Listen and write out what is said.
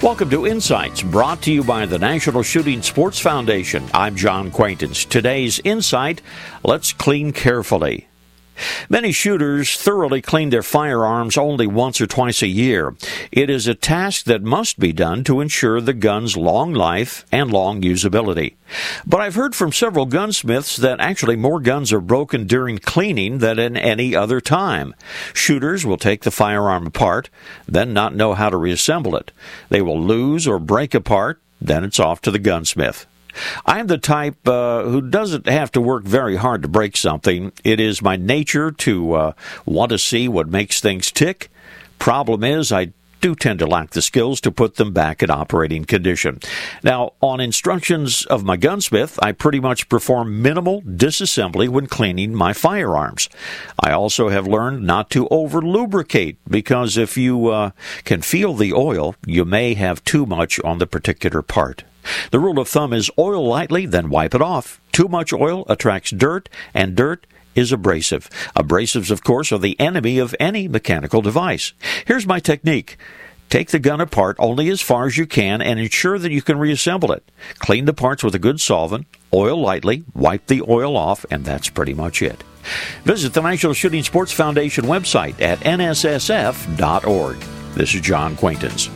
Welcome to Insights, brought to you by the National Shooting Sports Foundation. I'm John Quaintance. Today's Insight let's clean carefully. Many shooters thoroughly clean their firearms only once or twice a year. It is a task that must be done to ensure the gun's long life and long usability. But I've heard from several gunsmiths that actually more guns are broken during cleaning than in any other time. Shooters will take the firearm apart, then not know how to reassemble it. They will lose or break apart, then it's off to the gunsmith. I'm the type uh, who doesn't have to work very hard to break something. It is my nature to uh, want to see what makes things tick. Problem is, I do tend to lack the skills to put them back in operating condition. Now, on instructions of my gunsmith, I pretty much perform minimal disassembly when cleaning my firearms. I also have learned not to over lubricate because if you uh, can feel the oil, you may have too much on the particular part. The rule of thumb is oil lightly, then wipe it off. Too much oil attracts dirt, and dirt is abrasive. Abrasives, of course, are the enemy of any mechanical device. Here's my technique. Take the gun apart only as far as you can and ensure that you can reassemble it. Clean the parts with a good solvent, oil lightly, wipe the oil off, and that's pretty much it. Visit the National Shooting Sports Foundation website at nssf.org. This is John Quaintance.